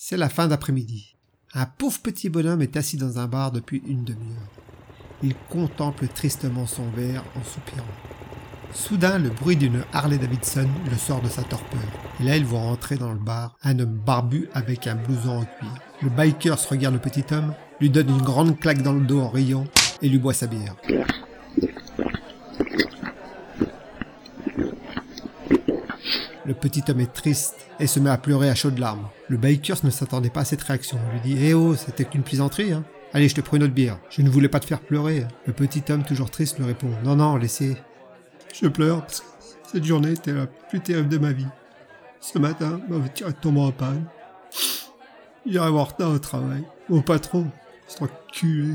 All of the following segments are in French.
C'est la fin d'après-midi. Un pauvre petit bonhomme est assis dans un bar depuis une demi-heure. Il contemple tristement son verre en soupirant. Soudain, le bruit d'une Harley Davidson le sort de sa torpeur. Et là, il voit entrer dans le bar un homme barbu avec un blouson en cuir. Le biker se regarde le petit homme, lui donne une grande claque dans le dos en riant et lui boit sa bière. Le petit homme est triste et se met à pleurer à chaudes larmes. Le biker ne s'attendait pas à cette réaction. Il lui dit Eh oh, c'était qu'une plaisanterie, hein. Allez, je te prends une autre bière. Je ne voulais pas te faire pleurer. Le petit homme, toujours triste, lui répond Non, non, laissez. Je pleure parce que cette journée était la plus terrible de ma vie. Ce matin, m'avait tiré de tomber en panne. J'irai voir retard au travail. Mon patron, c'est enculé,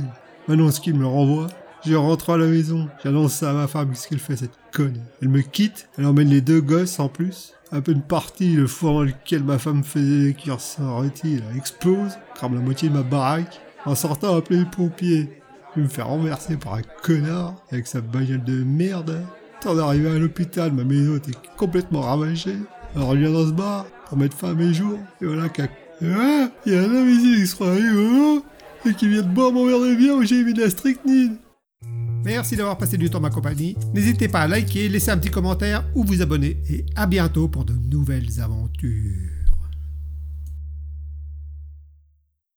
m'annonce qu'il me renvoie. Je rentre à la maison, j'annonce à ma femme, qu'est-ce qu'elle fait cette conne Elle me quitte, elle emmène les deux gosses en plus. Peu de partie, le four dans lequel ma femme faisait cuirs rôti, elle explose, crame la moitié de ma baraque. En sortant, appeler les pompiers. Je me faire renverser par un connard avec sa bagnole de merde. Temps d'arriver à l'hôpital, ma maison était complètement ravagée. Alors je viens dans ce bar pour mettre fin à mes jours. Et voilà qu'à... Ah, il y a un homme ici qui se croit oh, et qui vient de boire mon verre de bière où j'ai mis de la strychnine. Merci d'avoir passé du temps ma compagnie. N'hésitez pas à liker, laisser un petit commentaire ou vous abonner. Et à bientôt pour de nouvelles aventures.